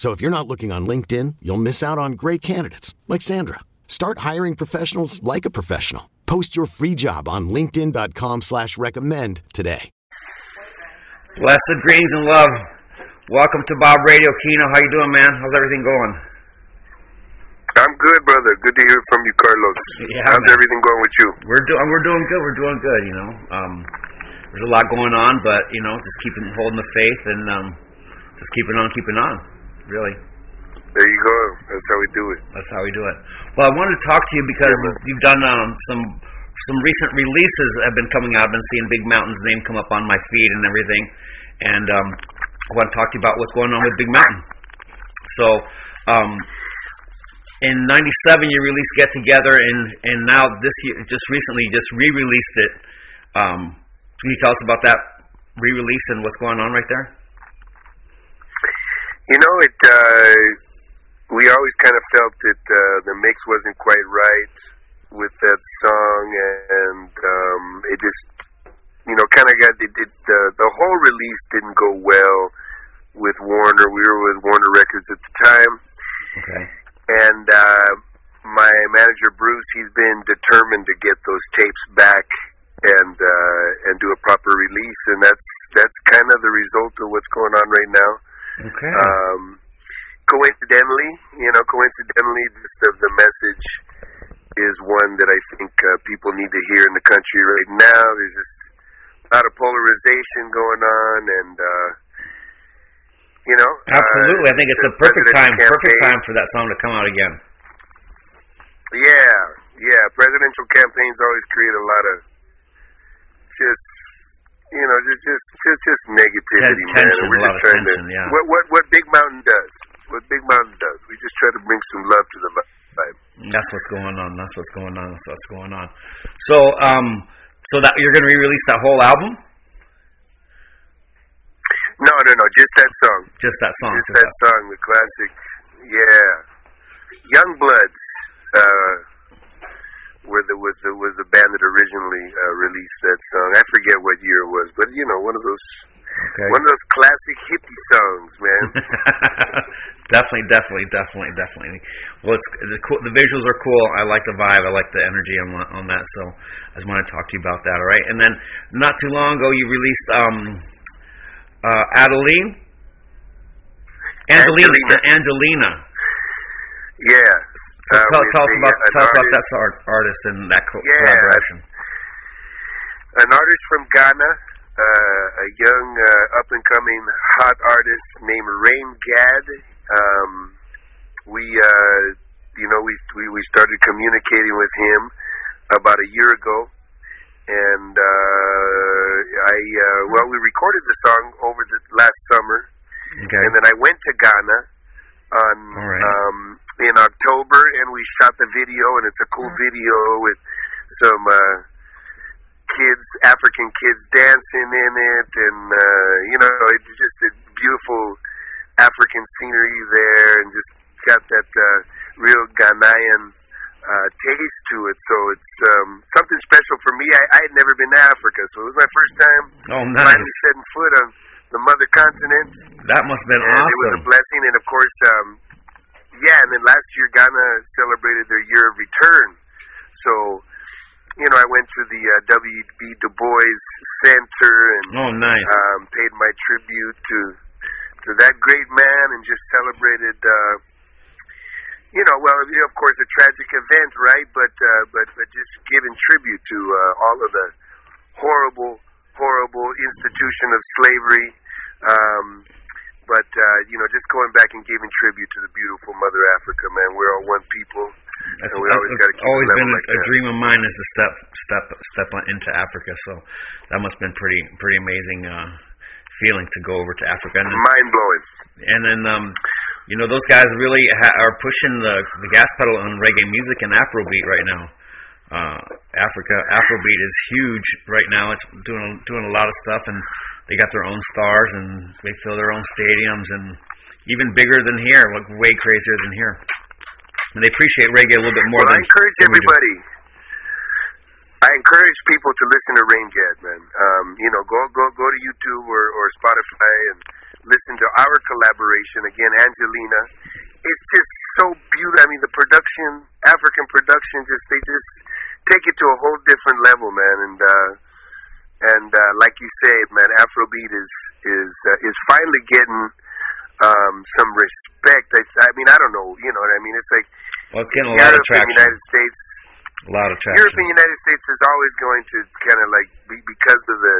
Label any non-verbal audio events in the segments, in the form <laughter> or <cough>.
So if you're not looking on LinkedIn, you'll miss out on great candidates like Sandra. Start hiring professionals like a professional. Post your free job on LinkedIn.com slash recommend today. Blessed greetings and love. Welcome to Bob Radio. Quino, how you doing, man? How's everything going? I'm good, brother. Good to hear from you, Carlos. <laughs> Yeah, How's man. everything going with you? We're doing we're doing good. We're doing good. You know, um, there's a lot going on, but you know, just keeping holding the faith and um, just keeping on, keeping on. Really, There you go. That's how we do it. that's how we do it. Well, I wanted to talk to you because Yeah, you've done um, some some recent releases that have been coming out. I've been seeing Big Mountain's name come up on my feed and everything, and um, I want to talk to you about what's going on with Big Mountain. So, um, in '97, you released Get Together, and and now this year, just recently, you just re-released it. Um, can you tell us about that re-release and what's going on right there? You know, it. Uh, we always kind of felt that uh, the mix wasn't quite right with that song, and um, it just, you know, kind of got it. it the the whole release didn't go well with Warner. We were with Warner Records at the time. Okay. and uh, my manager Bruce, he's been determined to get those tapes back and uh, and do a proper release, and that's that's kind of the result of what's going on right now. Okay. Um, coincidentally, you know, coincidentally, just of the message is one that I think uh, people need to hear in the country right now. There's just a lot of polarization going on, and uh, you know, Absolutely. uh, I think it's the a perfect time, president's perfect time for that song to come out again. Yeah, yeah. Presidential campaigns always create a lot of just you know just just just, just negativity, Ten- man. tension, And we're just trying tension, to yeah. what what what Big Mountain does. What Big Mountain does. We just try to bring some love to the vibe. That's what's going on. That's what's going on. That's what's going on. So, um, so that you're going to re-release that whole album? No, no, no. Just that song. Just that song. Just just that song. The classic. Yeah. Young Bloods. Uh, were the was the was the band that originally uh, released that song. I forget what year it was, but you know, one of those Okay. one of those classic hippie songs, man. <laughs> definitely, definitely, definitely, definitely. Well, it's the cool. The visuals are cool. I like the vibe. I like the energy on on that. So I just want to talk to you about that. All right. And then not too long ago, you released um, uh, Adeline. Angelina. Angelina. Angelina. Yeah. So Uh, tell, tell us about tell us about that art, artist and that co- Yeah. collaboration. An artist from Ghana, uh, a young uh, up and coming hot artist named Rain Gad. Um, we, uh, you know, we, we we started communicating with him about a year ago, and uh, I uh, well, we recorded the song over the last summer. Okay. And then I went to Ghana on right. um, in October, and we shot the video, and it's a cool video with some uh, kids, African kids, dancing in it, and uh, you know, it's just a beautiful African scenery there, and just got that uh, real Ghanaian uh, taste to it. So it's um, something special for me. I, I had never been to Africa, so it was my first time Oh, nice. finally nice. setting foot on the mother continent. That must have been And It was a blessing, and of course, um, yeah. And then last year, Ghana celebrated their year of return. So, you know, I went to the uh, W.B. Du Bois Center and Oh, nice. um, paid my tribute to to that great man, and just celebrated, uh, you know, well, of course, a tragic event, right? But uh, but but just giving tribute to uh, all of the horrible, horrible institution of slavery. Um, but uh, you know, just going back and giving tribute to the beautiful Mother Africa, man. We're all one people, That's, and we always got to keep always been a, like a dream of mine is to step step step on into Africa. So that must have been pretty pretty amazing uh, feeling to go over to Africa. And then, Mind blowing. and then um, you know those guys really ha- are pushing the the gas pedal on reggae music and Afrobeat right now. Uh, Africa Afrobeat is huge right now. It's doing doing a lot of stuff, and they got their own stars, and they fill their own stadiums, and even bigger than here, like way crazier than here. And they appreciate reggae a little bit more Well, I than encourage than everybody. I encourage people to listen to Rain Gad, man. Um, you know, go go go to YouTube or, or Spotify and listen to our collaboration again, Angelina. It's just so beautiful. I mean, the production, African production, just they just take it to a whole different level, man. And uh, and uh, like you said, man, Afrobeat is is uh, is finally getting um, some respect. I, I mean, I don't know, you know what I mean? It's like Well, it's getting a lot of Europe and traction. United States. A lot of traction. Europe and United States is always going to kind of like be, because of the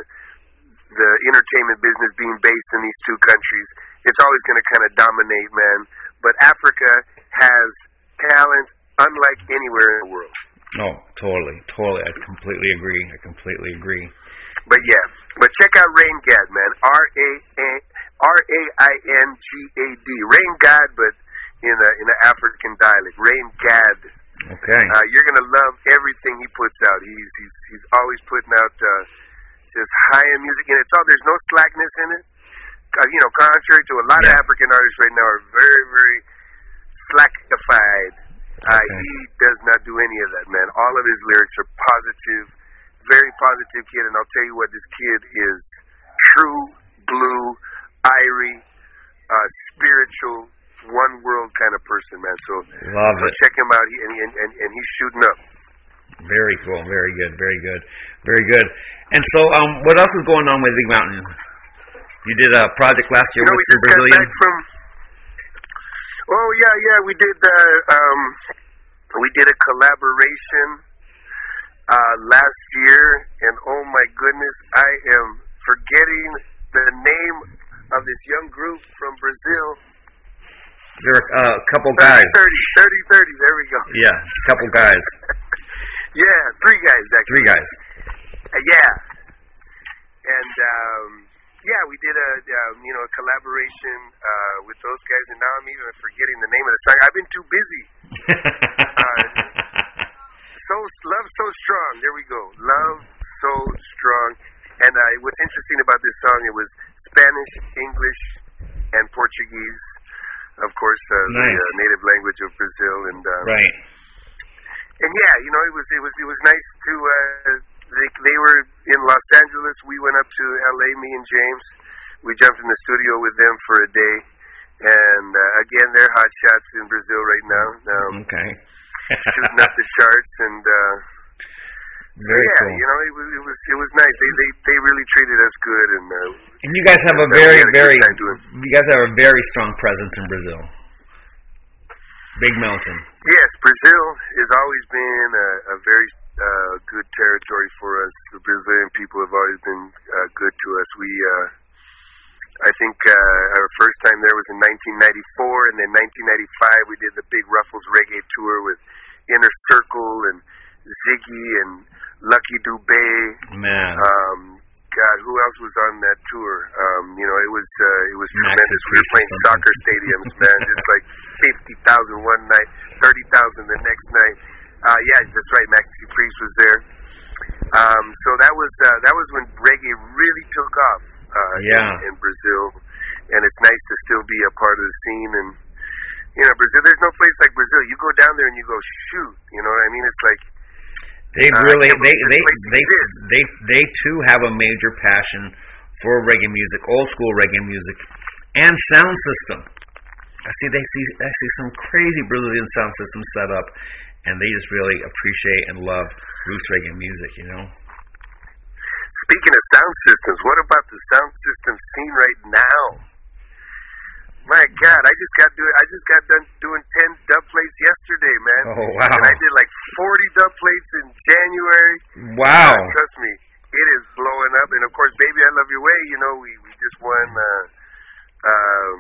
the entertainment business being based in these two countries, it's always going to kind of dominate, man. But Africa has talent unlike anywhere in the world. No, totally, totally. I completely agree. I completely agree. But yeah, but check out Rain Gad, man. R A R A I N G A D. Rain God, but in a in an African dialect. Rain Gad. Okay. Uh, you're gonna love everything he puts out. He's he's he's always putting out uh, just high end music, and it's all there's no slackness in it. Uh, you know, contrary to a lot Yeah. of African artists right now are very very slackified. Uh, He does not do any of that, man. All of his lyrics are positive, very positive kid, and I'll tell you what, this kid is true blue, irie, uh, spiritual, one world kind of person, man. So Love so it. check him out, he, and, and, and, and he's shooting up. Very cool. Very good. Very good. Very good. And so, um, what else is going on with Big Mountain? You did a project last year You know, with we just got Brazilian. back from. Oh yeah, yeah, we did. Uh, um, we did a collaboration uh, last year, and oh my goodness, I am forgetting the name of this young group from Brazil. There were uh, a couple guys. 30, 30, 30, There we go. Yeah, a couple guys. <laughs> Yeah, three guys actually. Three guys. Uh, yeah, yeah, we did a um, you know a collaboration uh, with those guys, and now I'm even forgetting the name of the song. I've been too busy. <laughs> So love so strong. There we go. Love so strong. And uh, what's interesting about this song, it was Spanish, English, and Portuguese. Of course, uh, the uh, native language of Brazil, and uh, right. and yeah, you know, it was it was it was nice to. Uh, they they were in Los Angeles. We went up to L.A. Me and James. We jumped in the studio with them for a day, and uh, again, they're hot shots in Brazil right now. Um, Okay. <laughs> shooting up the charts, and uh, Very yeah, cool. you know, it was it was it was nice. They they they really treated us good, and uh, And you guys have a very, very, time doing it. you guys have a very strong presence in Brazil. Big Mountain. yes, Brazil has always been a, a very uh, good territory for us. The Brazilian people have always been uh, good to us. We, uh, I think, uh, our first time there was in 1994, and then 1995 we did the big Ruffles Reggae tour with Inner Circle and Ziggy and Lucky Dubé. Man. Um, God, who else was on that tour? Um, you know, it was uh, it was tremendous. We were playing soccer stadiums, man, just like fifty thousand one night, thirty thousand the next night. Uh, yeah, that's right. Maxi Priest was there. Um, so that was uh, that was when reggae really took off. Uh, Yeah. in, in Brazil, and it's nice to still be a part of the scene. And you know, Brazil. There's no place like Brazil. You go down there and you go shoot. You know what I mean? It's like They Uh, really, they, they, they, they, they too have a major passion for reggae music, old school reggae music, and sound system. I see they see I see some crazy Brazilian sound system set up, and they just really appreciate and love roots reggae music. You know. Speaking of sound systems, what about the sound system scene right now? My God, I just got doing. I just got done doing ten dub plates yesterday, man. Oh wow! And I did like forty dub plates in January. Wow! Uh, trust me, it is blowing up. And of course, baby, I love your way. You know, we we just won. Uh, um,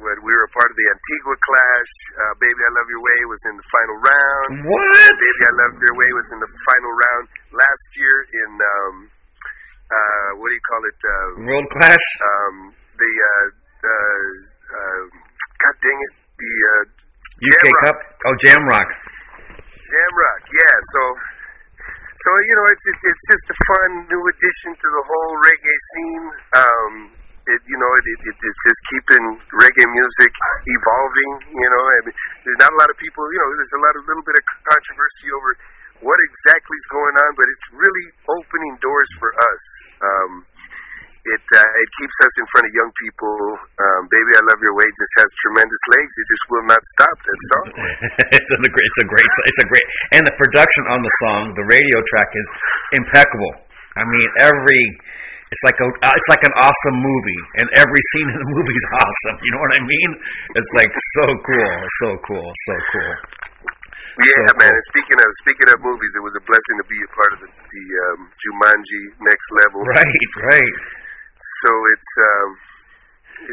when we were a part of the Antigua Clash, uh, Baby I Love Your Way was in the final round. What? Baby I Love Your Way was in the final round last year in um, uh, what do you call it? Uh, World Clash. Um, the uh, the uh, God dang it, the uh, UK Jamrock. Cup. Oh, Jamrock. Jamrock, yeah. So, so you know, it's it's just a fun new addition to the whole reggae scene. Um, it you know, it, it, it it's just keeping reggae music evolving. You know, and there's not a lot of people. You know, there's a lot of little bit of controversy over what exactly is going on, but it's really opening doors for us. Um, it uh, it keeps us in front of young people. Um, Baby, I love your way just has tremendous legs. It just will not stop. That song. <laughs> it's a great. It's a great. It's a great. And the production on the song, the radio track is impeccable. I mean, every. It's like a. Uh, it's like an awesome movie, and every scene in the <laughs> movie is awesome. You know what I mean? It's like so cool, so cool, so cool. Yeah, So man. cool. And speaking of speaking of movies, it was a blessing to be a part of the, the um, Jumanji Next Level. Right, right. So it's um,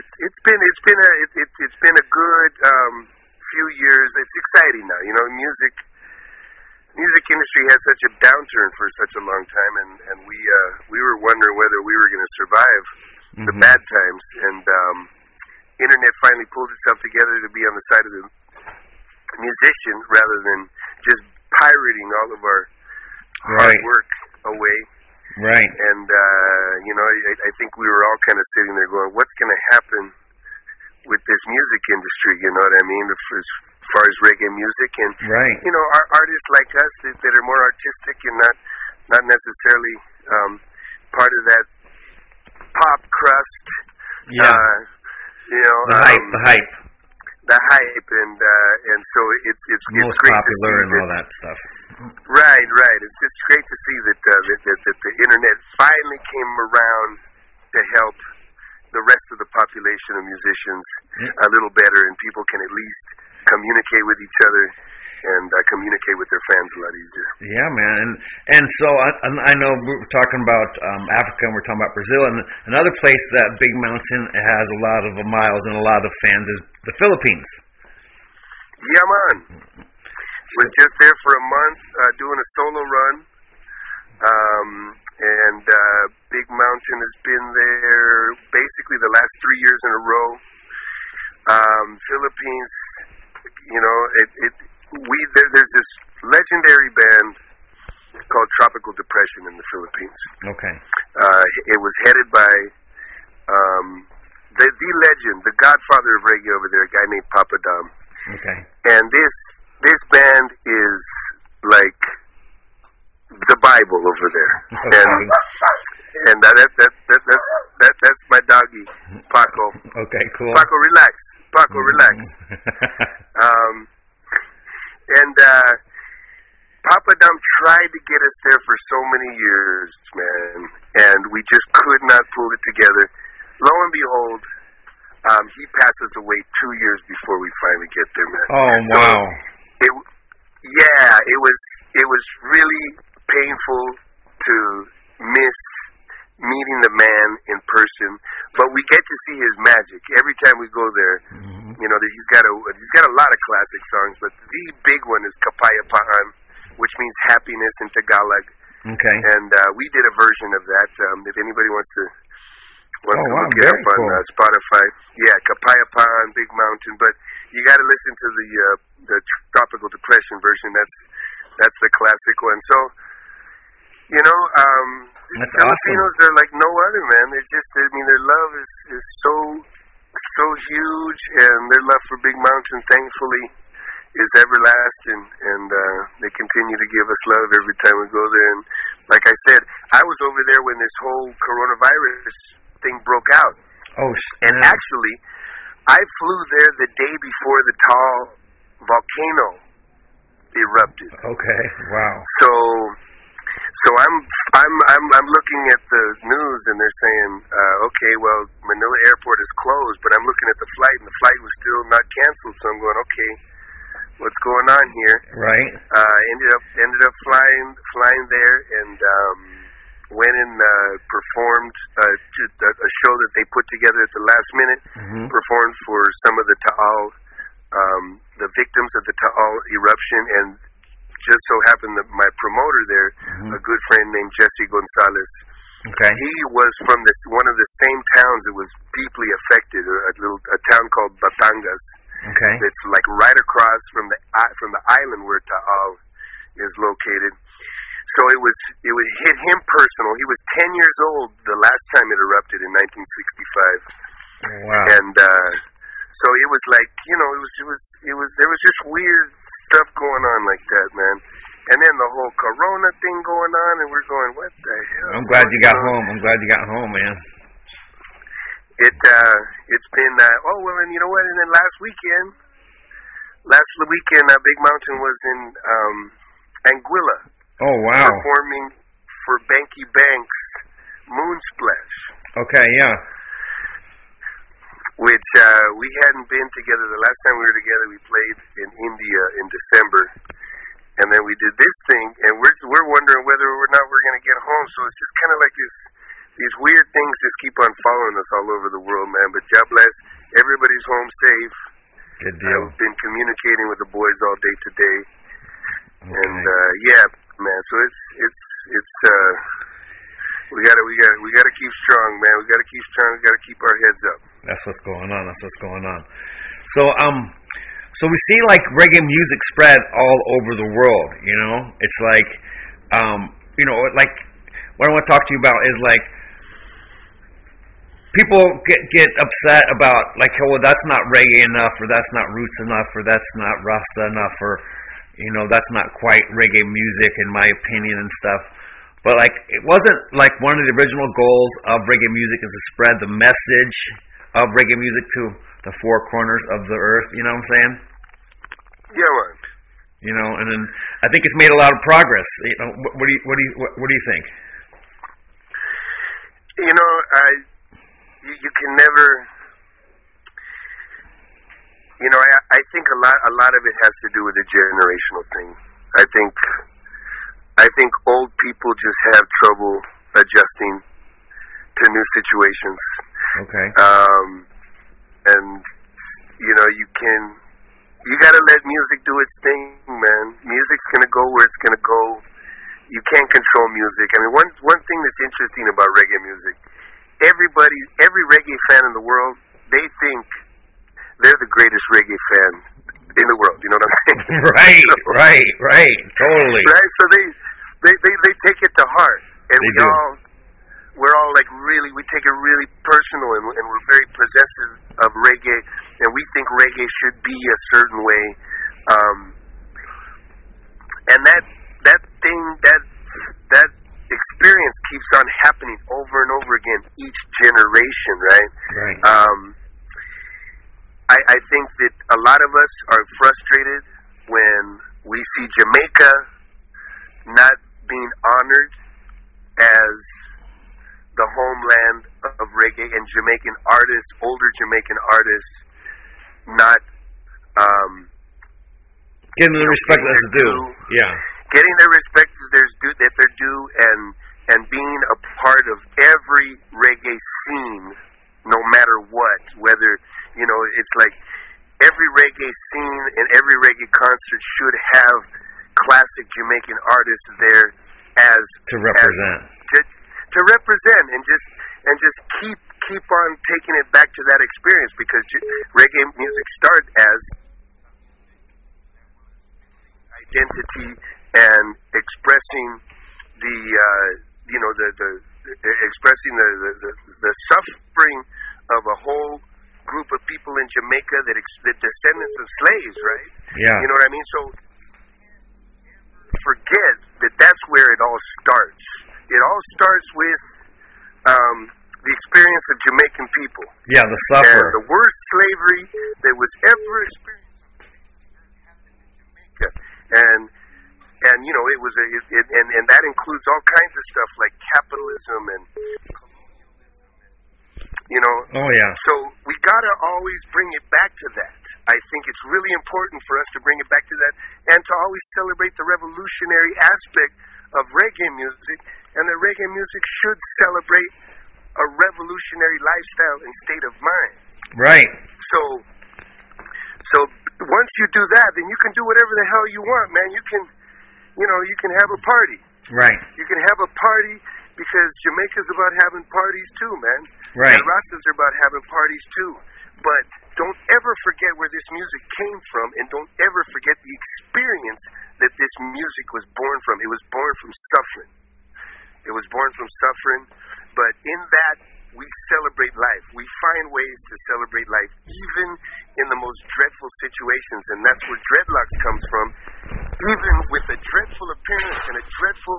it's it's been it's been a it, it, it's been a good um, few years. It's exciting now. You know, music music industry had such a downturn for such a long time, and and we uh, we were wondering whether we were going to survive the Mhm. bad times. And um, internet finally pulled itself together to be on the side of the musician rather than just pirating all of our hard work away. Right. And uh, you know, I, I think we were all kind of sitting there going, "What's going to happen with this music industry?" You know what I mean? As as far as reggae music, and Right. you know, our artists like us that, that are more artistic and not not necessarily um, part of that pop crust. Yeah. Uh, you know, the hype. um, The hype. the hype, and uh, and so it's it's it's Most great popular to see and that, all that stuff. Right, right. It's just great to see that, uh, that, that that the internet finally came around to help the rest of the population of musicians a little better, and people can at least communicate with each other and uh, communicate with their fans a lot easier. Yeah, man, and and so I, I know we're talking about um, Africa and we're talking about Brazil, and another place that Big Mountain has a lot of miles and a lot of fans is the Philippines. Yeah, man. Was just there for a month uh, doing a solo run. Um, and uh, Big Mountain has been there basically the last three years in a row. Um, Philippines, you know, it, it we there, there's this legendary band called Tropical Depression in the Philippines. Okay. Uh, it was headed by um, the the legend, the godfather of reggae over there, a guy named Papadom Okay. and this this band is like the Bible over there, <laughs> and and that, that, that, that that's that that's my doggy, Paco. Okay. Cool. Paco, relax. Paco, relax. <laughs> Um, and uh, Papadom tried to get us there for so many years, man, and we just could not pull it together. Lo and behold, um, he passes away two years before we finally get there, man. oh So, wow. it yeah it was it was really painful to miss meeting the man in person but we get to see his magic every time we go there you know he's got a he's got a lot of classic songs but the big one is kapaya paan which means happiness in tagalog Okay. and uh, we did a version of that um, if anybody wants to wants Oh, to wow, look it up very on uh, Spotify. Yeah, Kapayapaan, Big Mountain, but you got to listen to the uh, the Tropical Depression version. That's that's the classic one. So, you know, um, That's Filipinos they're like no other man. They're just I mean their love is is so so huge, and their love for Big Mountain, thankfully, is everlasting, and uh, they continue to give us love every time we go there. And like I said, I was over there when this whole coronavirus thing broke out, Oh. and actually, I flew there the day before the Taal volcano erupted. Okay. Wow. So So I'm I'm I'm I'm looking at the news and they're saying, uh, okay, well Manila Airport is closed, but I'm looking at the flight and the flight was still not canceled. So I'm going, okay, what's going on here? Right. Uh, ended up ended up flying flying there and um, went and uh, performed uh, a, a show that they put together at the last minute. Mm-hmm. Performed for some of the Taal, um, the victims of the Taal eruption, and just so happened that my promoter there, Mm-hmm. a good friend named Jesse Gonzalez, Okay. he was from this one of the same towns that was deeply affected, a, a little a town called Batangas. Okay. It's like right across from the from the island where Taal is located. So it was it would hit him personal. He was 10 years old the last time it erupted in 1965, Wow. and uh, so it was like you know it was it was it was there was just weird stuff going on like that, man. And then the whole Corona thing going on, and we're going, what the hell? I'm glad you got home. I'm glad you got home, man. It uh, it's been uh, oh well, and you know what? And then last weekend, last weekend, uh, Big Mountain was in um, Anguilla Oh wow. performing for Banky Banks Moon Splash, Okay. Yeah. Which uh, we hadn't been together. The last time we were together, we played in India in December, and then we did this thing, and we're we're wondering whether or not we're going to get home. So it's just kind of like this. These weird things just keep on following us all over the world, man. But God bless, everybody's home safe. Good deal. I've been communicating with the boys all day today, and uh, yeah, man. So it's it's it's uh, we gotta we gotta we gotta keep strong, man. We gotta keep strong. We gotta keep our heads up. That's what's going on. That's what's going on. So um, so we see like reggae music spread all over the world. You know, it's like um, you know, like what I want to talk to you about is like people get get upset about like, oh, well, that's not reggae enough, or that's not roots enough, or that's not rasta enough, or you know, that's not quite reggae music in my opinion and stuff. But like, it wasn't like one of the original goals of reggae music is to spread the message of reggae music to the four corners of the earth. You know what I'm saying? Yeah, man. You know, and then I think it's made a lot of progress. You know, what, what do you what do you what, what do you think? You know, I you, you can never. You know, I I think a lot a lot of it has to do with the generational thing. I think I think old people just have trouble adjusting to new situations. Okay. um, and you know you can you got to let music do its thing, man. Music's gonna go where it's gonna go. You can't control music. I mean, one one thing that's interesting about reggae music, everybody, every reggae fan in the world, they think they're the greatest reggae fan in the world. You know what I'm saying? <laughs> right, So- right, right. Totally. right? So they, they, they, they take it to heart, and They we do. all, we're all like really, we take it really personal, and, and we're very possessive of reggae, and we think reggae should be a certain way, um, and that that thing that that experience keeps on happening over and over again each generation, right? Right. Um, I, I think that a lot of us are frustrated when we see Jamaica not being honored as the homeland of reggae and Jamaican artists, older Jamaican artists, not um, them the respect that's due. Yeah. getting their respect that they're due, that they're due, and and being a part of every reggae scene, no matter what. Whether you know, it's like every reggae scene and every reggae concert should have classic Jamaican artists there as To represent. as, to, represent and just and just keep keep on taking it back to that experience because reggae music started as identity and expressing the uh, you know the, the expressing the, the, the, the suffering of a whole group of people in Jamaica that ex- the descendants of slaves, right? Yeah. You know what I mean? So forget that that's where it all starts. It all starts with um, the experience of Jamaican people Yeah, the and the worst slavery that was ever experienced happened in Jamaica. And and you know, it was a, it, it, and and that includes all kinds of stuff like capitalism and you know. Oh yeah. So we gotta always bring it back to that. I think it's really important for us to bring it back to that, and to always celebrate the revolutionary aspect of reggae music, and that reggae music should celebrate a revolutionary lifestyle and state of mind. Right. So, so once you do that, then you can do whatever the hell you want, man. You can, you know, you can have a party. Right. You can have a party because Jamaica's about having parties too, man. Right. And Rastas are about having parties too. But don't ever forget where this music came from, and don't ever forget the experience that this music was born from. It was born from suffering. It was born from suffering, but in that we celebrate life. We find ways to celebrate life, even in the most dreadful situations, and that's where dreadlocks comes from. Even with a dreadful appearance and a dreadful,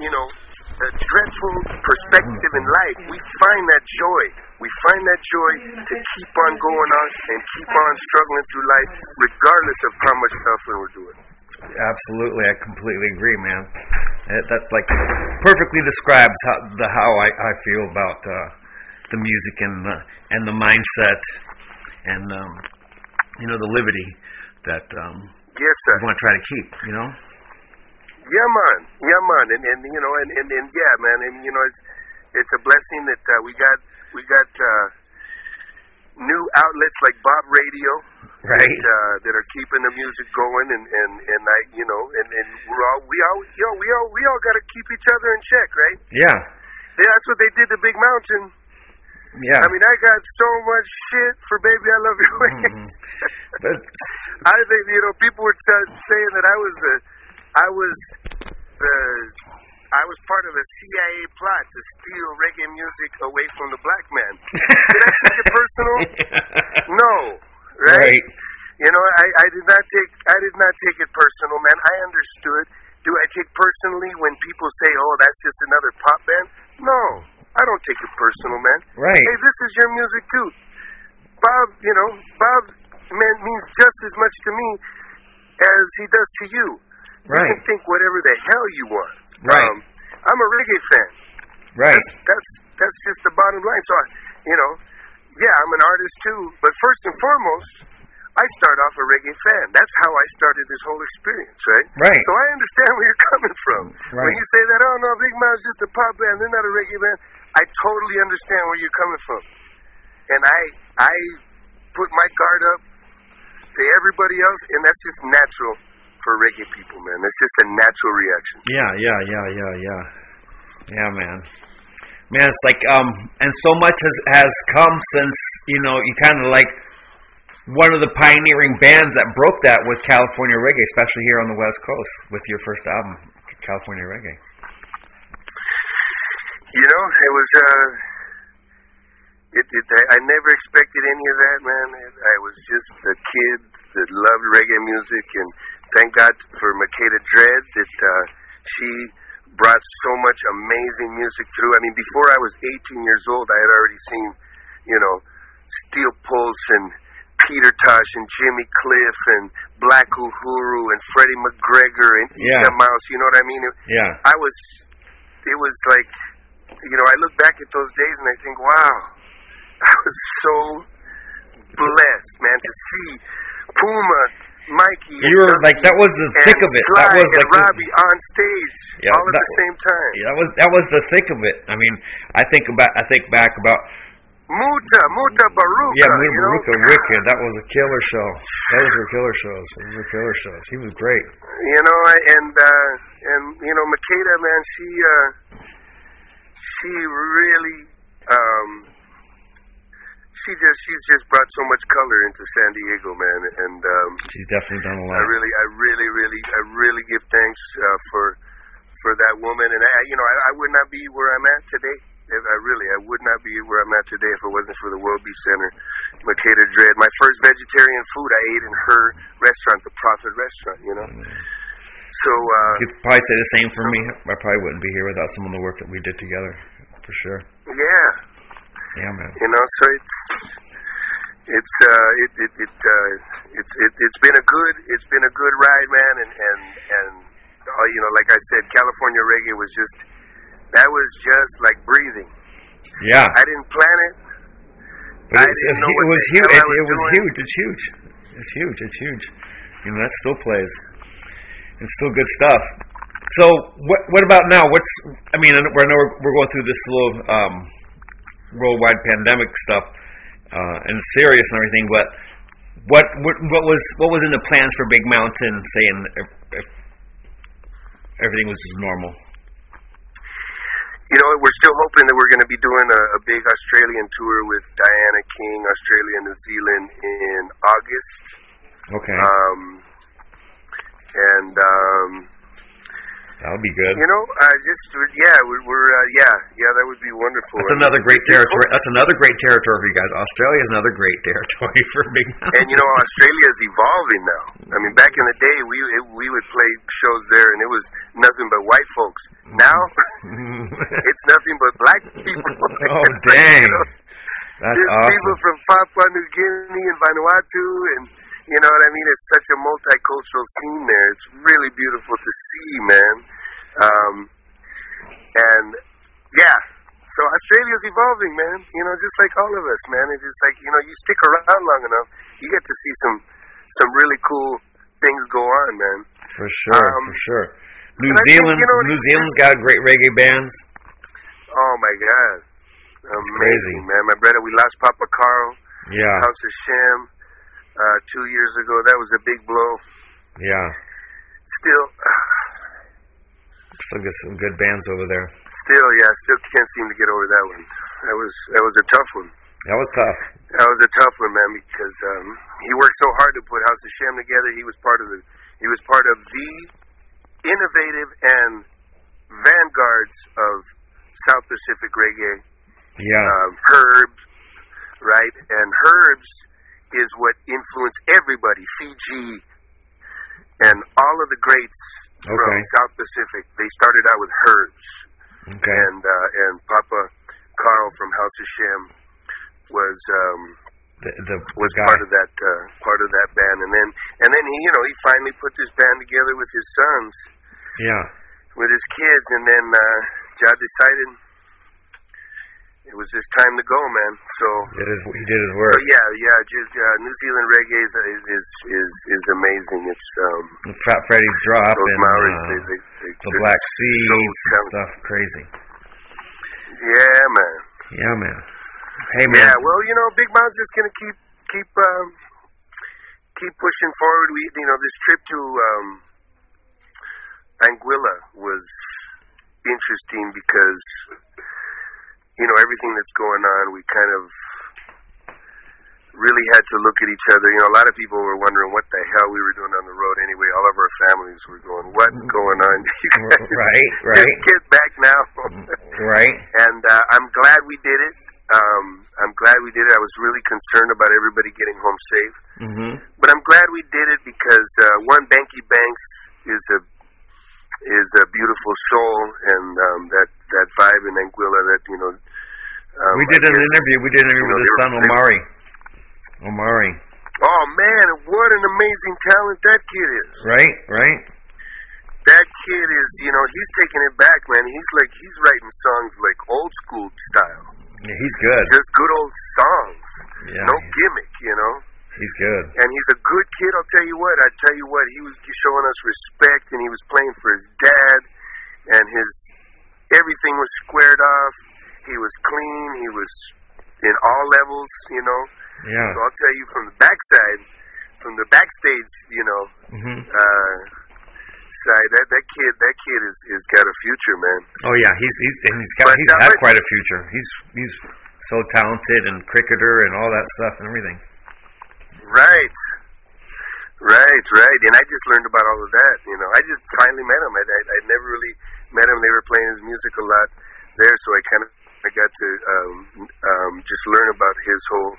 you know, a dreadful perspective in life, we find that joy. We find that joy to keep on going on and keep on struggling through life, regardless of how much suffering we're doing. Absolutely, I completely agree, man. That, that like perfectly describes how the how I, I feel about uh, the music and the and the mindset and um, you know the liberty that um, Yes, sir. we want to try to keep. You know. Yeah, man. Yeah, man. And and you know, and and, and yeah, man. And you know, it's it's a blessing that uh, we got we got uh, new outlets like Bob Radio Right. that, uh, that are keeping the music going, and and and I, you know, and and we're all we all yo we all we all got to keep each other in check, right? Yeah. Yeah, that's what they did to Big Mountain. Yeah. I mean, I got so much shit for "Baby I Love You." Way." Mhm. <laughs> But I think you know people were t- saying that I was the, I was the, I was part of a CIA plot to steal reggae music away from the black man. Did I take it personal? <laughs> No, right? Right. You know, I, I did not take I did not take it personal, man. I understood. Do I take personally when people say, "Oh, that's just another pop band"? No, I don't take it personal, man. Right. Hey, this is your music too. Bob, you know, Bob man, means just as much to me as he does to you. You Right. can think whatever the hell you want. Right. Um, I'm a reggae fan. Right. That's that's that's just the bottom line. So, I, you know, yeah, I'm an artist too. But first and foremost, I start off a reggae fan. That's how I started this whole experience, right? Right. So I understand where you're <laughs> coming from. When you say that, oh no, Big Mouth's just a pop band. They're not a reggae band. I totally understand where you're coming from, and I I put my guard up to everybody else, and that's just natural for reggae people, man. That's just a natural reaction. Yeah, yeah, yeah, yeah, yeah. Yeah, man. Man, it's like um and so much has has come since, you know, you kind of like one of the pioneering bands that broke that with California reggae, especially here on the West Coast with your first album, California Reggae. You know, it was uh it, it I, never expected any of that, man. I was just a kid that loved reggae music and thank God for Makeda Dread that uh she brought so much amazing music through. I mean, before I was 18 years old, I had already seen, you know, Steel Pulse and Peter Tosh and Jimmy Cliff and Black Uhuru and Freddie McGregor and Yeah. Eek-A-Mouse. You know what I mean? Yeah. I was, it was like, you know, I look back at those days and I think, wow, <laughs> I was so blessed, man, to see Puma, Mikey, You were like that was the thick of it. That Sly was and like the- Robbie on stage Yeah, all at that the same time. Yeah, that was that was the thick of it. I mean, I think about I think back about Muta, Muta Baruka, yeah, you know? Muruka Wicked. That was a killer show. Those were killer shows. Those were killer shows. He was great. You know, and uh and you know, Makeda, man, she uh she really um she just she's just brought so much color into San Diego, man, and um She's definitely done a lot. I really I really really I really give thanks uh, for for that woman and I you know, I, I would not be where I'm at today. If I really I would not be where I'm at today if it wasn't for the WorldBeat Center, Makeda Dread. My first vegetarian food I ate in her restaurant, the Prophet Restaurant, you know. So uh You could probably say the same for me. I probably wouldn't be here without some of the work that we did together, for sure. yeah, Yeah, man. you know, so it's it's uh it it, it uh it's it, it's been a good it's been a good ride, man, and and and uh, uh, you know, like I said, California reggae was just that was just like breathing. Yeah. I didn't plan it. But I it's, didn't it, know it was huge. It, was it was doing. huge. It's huge. It's huge. It's huge. You know that still plays. It's still good stuff. So what what about now? What's I mean I know we're we're going through this little um, worldwide pandemic stuff uh, and serious and everything, but what what what was what was in the plans for Big Mountain? Saying if, if everything was just normal. You know, we're still hoping that we're going to be doing a, a big Australian tour with Diana King, Australia, New Zealand in August. Okay, Um, and um, that'll be good. you know, I just yeah, we're, we're uh, yeah, yeah, that would be wonderful. That's another great territory. That's another great territory for you guys. Australia is another great <laughs> territory for Big Mountain. And you know, Australia is evolving now. I mean, back in the day, we it, we would play shows there, and it was nothing but white folks. Now, <laughs> it's nothing but black people. <laughs> oh It's like, dang, you know, that's There's people from Papua New Guinea and Vanuatu, and you know what I mean. It's such a multicultural scene there. It's really beautiful to see, man. Um, and yeah, so Australia's evolving, man. You know, just like all of us, man. It's just like you know, you stick around long enough, you get to see some some really cool things go on, man. For sure, Um, for sure. New and I think, Zealand, you know, New Zealand's got great reggae bands. Oh my God, amazing, man. My brother, we lost Papa Carl, Yeah, House of Shem, uh, two years ago. That was a big blow. yeah. Still. <sighs> Still got some good bands over there. Still, yeah, still can't seem to get over that one. That was that was a tough one. That was tough. That was a tough one, man, because um, he worked so hard to put House of Shem together. He was part of the he was part of the innovative and vanguards of South Pacific reggae. Yeah, Um, Herbs, right? And Herbs is what influenced everybody. Fiji and all of the greats from Okay. South Pacific. They started out with Herbs okay. and uh, and Papa Carl from House of Shem was um, The the, was guy. part of that uh, part of that band, and then and then he you know he finally put this band together with his sons, Yeah, with his kids, and then uh, Jah decided it was just time to go, man. So. did his, he did his So work. yeah, yeah, just uh, New Zealand reggae is is is is amazing. It's um, Fat Freddy's drop and Maoris, uh, they, they, they, the Black so Seeds and stuff. Crazy. Yeah, man. Yeah, man. Hey, man. Yeah, well, you know, Big Mount's just gonna keep keep um, keep pushing forward. We, you know, this trip to um, Anguilla was interesting because you know everything that's going on. We kind of really had to look at each other. You know, a lot of people were wondering what the hell we were doing on the road. Anyway, all of our families were going, "What's going on?" <laughs> You guys Right, <laughs> just right. get back now. Right? <laughs> and uh, I'm glad we did it. Um, I'm glad we did it. I was really concerned about everybody getting home safe, Mm-hmm. but I'm glad we did it because uh, one Bankie Banx is a is a beautiful soul, and um, that that vibe in Anguilla that you know. Um, we did an interview. We did an interview you know, with his son Omari. Omari. Oh man, what an amazing talent that kid is! Right? Right? That kid is, you know, he's taking it back, man. He's like he's writing songs like old school style, Yeah, he's good. just good old songs, Yeah, no gimmick, you know. He's good. and he's a good kid. I'll tell you what. I tell you what. He was showing us respect, and he was playing for his dad, and his everything was squared off. He was clean. He was in all levels, you know. Yeah. So I'll tell you from the backside, from the backstage, you know, mm-hmm. uh, side. That that kid, that kid is is got a future, man. Oh yeah, he's he's and he's got But, he's uh, had quite a future. He's he's so talented and cricketer and all that stuff and everything. Right. Right, right. And I just learned about all of that. You know, I just finally met him. I, I, I never really met him. They were playing his music a lot there, so I kind of I got to um, um, just learn about his whole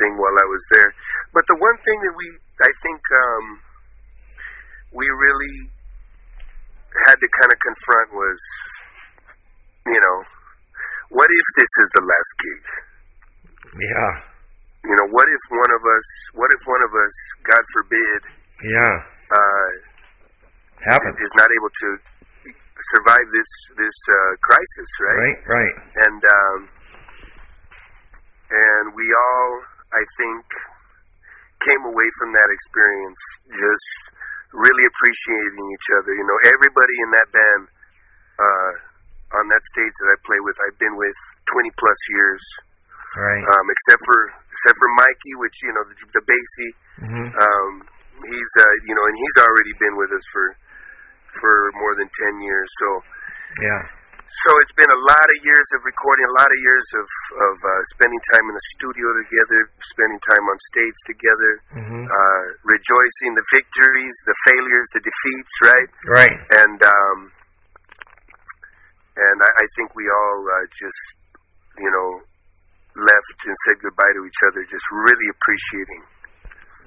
thing while I was there. But the one thing that we, I think, um, we really had to kind of confront was, you know, what if this is the last gig? Yeah. You know, what if one of us, what if one of us, God forbid, Yeah. uh, happens. is not able to survive this this uh, crisis, right? Right, right. And um, and we all, I think, came away from that experience just really appreciating each other. You know, everybody in that band uh, on that stage that I play with, I've been with 20 plus years. Right. Um, except for except for Mikey, which you know the, the bassy, hmm um, he's uh, you know, and he's already been with us for for more than 10 years. So Yeah. so it's been a lot of years of recording, a lot of years of of uh, spending time in the studio together, spending time on stage together, hmm uh, rejoicing the victories, the failures, the defeats, right? Right. And um, and I, I think we all uh, just you know left and said goodbye to each other, just really appreciating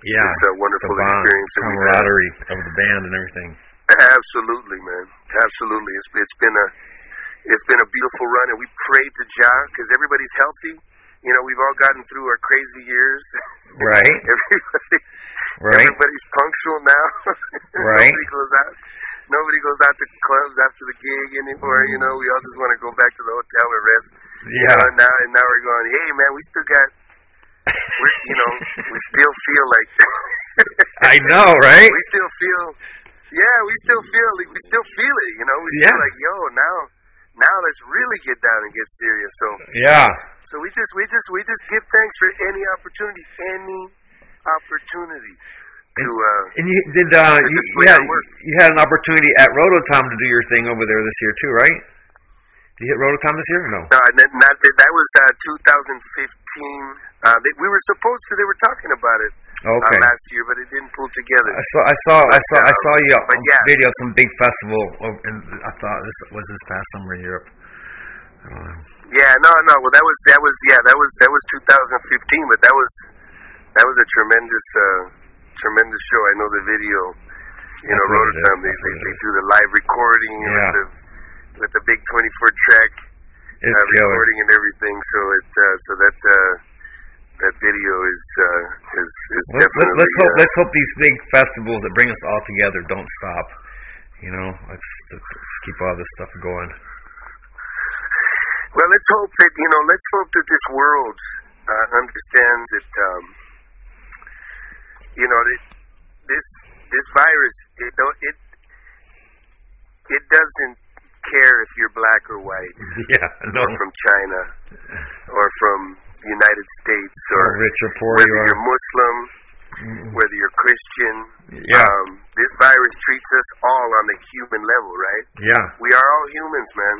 Yeah. this uh, wonderful the bond, experience that we've had. camaraderie of the band and everything. Absolutely, man. Absolutely. It's, it's been a it's been a beautiful run, and we prayed to Jah because everybody's healthy. You know, we've all gotten through our crazy years. Right. <laughs> Everybody, Right. everybody's punctual now. <laughs> Right. nobody goes out. Nobody goes out to clubs after the gig anymore. You know, we all just want to go back to the hotel and rest. You Yeah. know, and now and now we're going. Hey, man, we still got. We're, you know, we still feel like. <laughs> I know, right? we still feel yeah we still feel we still feel it you know we Yeah. feel like yo now now let's really get down and get serious so Yeah. so we just we just we just give thanks for any opportunity any opportunity to uh And you did uh you, you had you had an opportunity at Rototom to do your thing over there this year too, right? Did you hit Rototom this year or no? no, not, not that that was uh 2015 uh they, we were supposed to they were talking about it Okay. uh, last year but it didn't pull together I saw I saw I saw I saw you on yeah. video some big festival and I thought this was this past summer in Europe. I don't know. Yeah, no, no. Well, that was that was yeah, that was that was 2015, but that was that was a tremendous uh tremendous show. I know the video. You That's know, what it is. Rototom, they they, they do the live recording Yeah. with the with the big 24 track uh, recording and everything. So it uh, so that uh that video is uh is is Let, definitely let, let's hope uh, let's hope these big festivals that bring us all together don't stop. You know, let's, let's let's keep all this stuff going. Well, let's hope that you know. Let's hope that this world uh, understands that um, you know that this this virus it don't it it doesn't care if you're black or white <laughs> Yeah, no, or from China or from the United States or or rich or poor whether you are. you're Muslim, whether you're Christian. Yeah. Um, this virus treats us all on the human level, right? Yeah, We are all humans, man.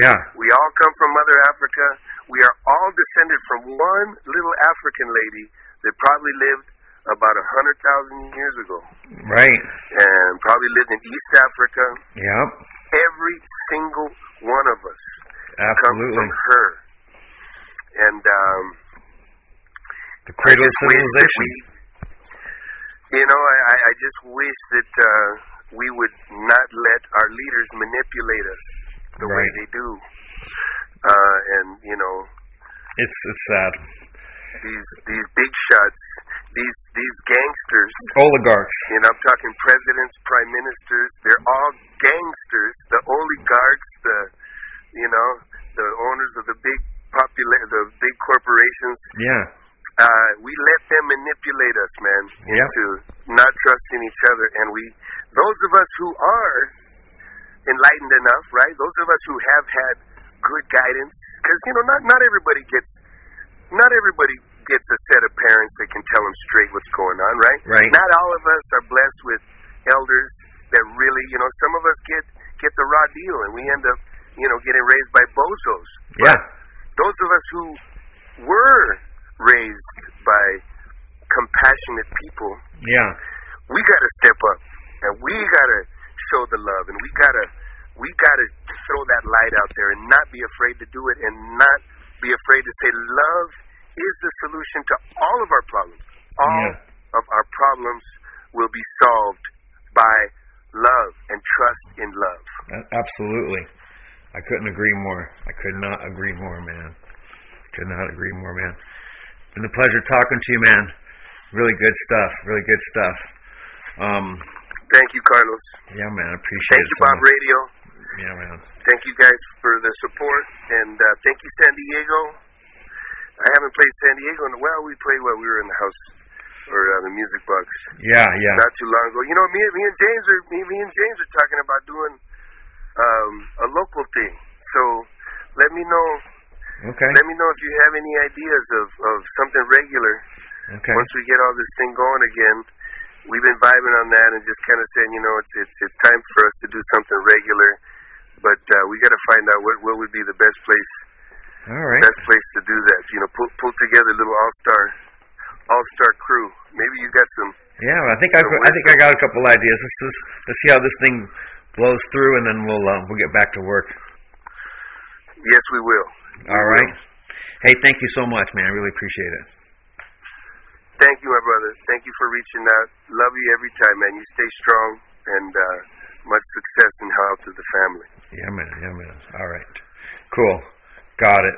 yeah, We all come from Mother Africa. We are all descended from one little African lady that probably lived about a hundred thousand years ago, right. and probably lived in East Africa. Yep, Every single one of us comes absolutely. from her, and um, The cradle of just wish that civilization. we, you know, I, I- I just wish that uh, we would not let our leaders manipulate us the way they do, uh, and you know. It's it's sad. These these big shots, these these gangsters. Oligarchs. You know, I'm talking presidents, prime ministers. They're all gangsters. The oligarchs, the you know, the owners of the big popula- the big corporations. Yeah, Uh, we let them manipulate us, man, Yeah. into not trusting each other. And we, those of us who are enlightened enough, right? Those of us who have had good guidance, because you know, not not everybody gets, not everybody gets a set of parents that can tell them straight what's going on, right? Right. Not all of us are blessed with elders that really, you know, some of us get get the raw deal, and we end up, you know, getting raised by bozos yeah, those of us who were raised by compassionate people, yeah, we got to step up and we got to show the love and we got to we got to throw that light out there and not be afraid to do it and not be afraid to say love is the solution to all of our problems. All Yeah. of our problems will be solved by love and trust in love. Absolutely. I couldn't agree more. I could not agree more, man. Could not agree more, man. Been a pleasure talking to you, man. Really good stuff. Really good stuff. Um, Thank you, Carlos. Yeah, man. I appreciate Thank it. you, so Bob much. Radio. Yeah, man. Thank you guys for the support, and uh, thank you, San Diego. I haven't played San Diego in a while. We played while we were in the house, or uh, the Music Box, Yeah, yeah. not too long ago. You know, me, me and James are me, me and James are talking about doing um, a local thing. So let me know. Okay. Let me know if you have any ideas of, of something regular. Okay. Once we get all this thing going again, we've been vibing on that and just kind of saying, you know, it's it's it's time for us to do something regular. But uh, we got to find out what what would be the best place All right. best place to do that. You know, pull pull together a little all star all star crew. Maybe you got some. Yeah, I think I I think I got a couple ideas. Let's just let's see how this thing blows through, and then we'll uh, we'll get back to work. Yes, we will. All right. Hey, thank you so much, man. I really appreciate it. Thank you, my brother. Thank you for reaching out. Love you every time, man. You stay strong and uh, much success and health to the family. Yeah, man. Yeah, man. All right. Cool. Got it.